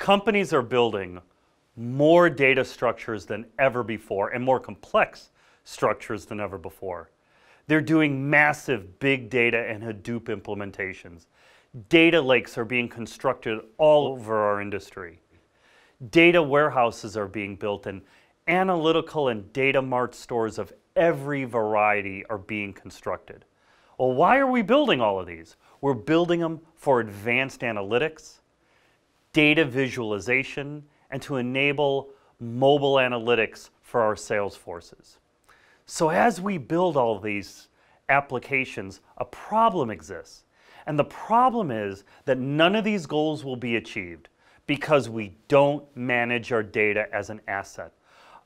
Companies are building more data structures than ever before and more complex structures than ever before. They're doing massive big data and Hadoop implementations. Data lakes are being constructed all over our industry. Data warehouses are being built and analytical and data mart stores of every variety are being constructed. Well, why are we building all of these? We're building them for advanced analytics, data visualization, and to enable mobile analytics for our sales forces. So as we build all these applications, a problem exists. And the problem is that none of these goals will be achieved because we don't manage our data as an asset.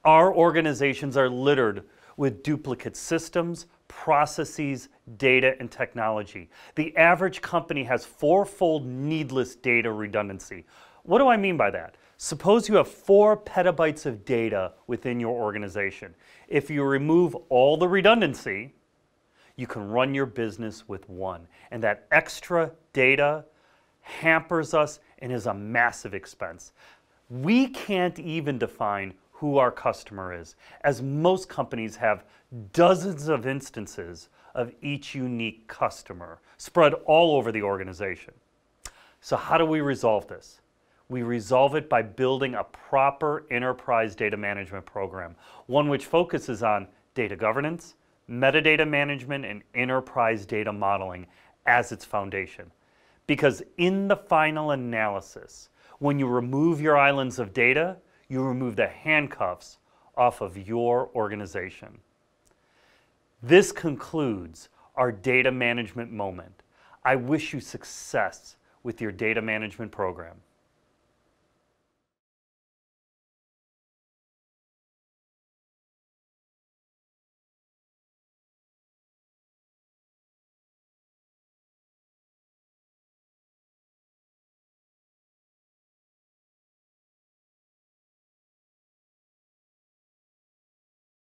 Our organizations are littered with duplicate systems, processes, data, and technology. The average company has fourfold needless data redundancy. What do I mean by that? Suppose you have four petabytes of data within your organization. If you remove all the redundancy, you can run your business with one. And that extra data hampers us and is a massive expense. We can't even define who our customer is, as most companies have dozens of instances of each unique customer spread all over the organization. So how do we resolve this? We resolve it by building a proper enterprise data management program, one which focuses on data governance, metadata management, and enterprise data modeling as its foundation. Because in the final analysis, when you remove your islands of data, you remove the handcuffs off of your organization. This concludes our data management moment. I wish you success with your data management program.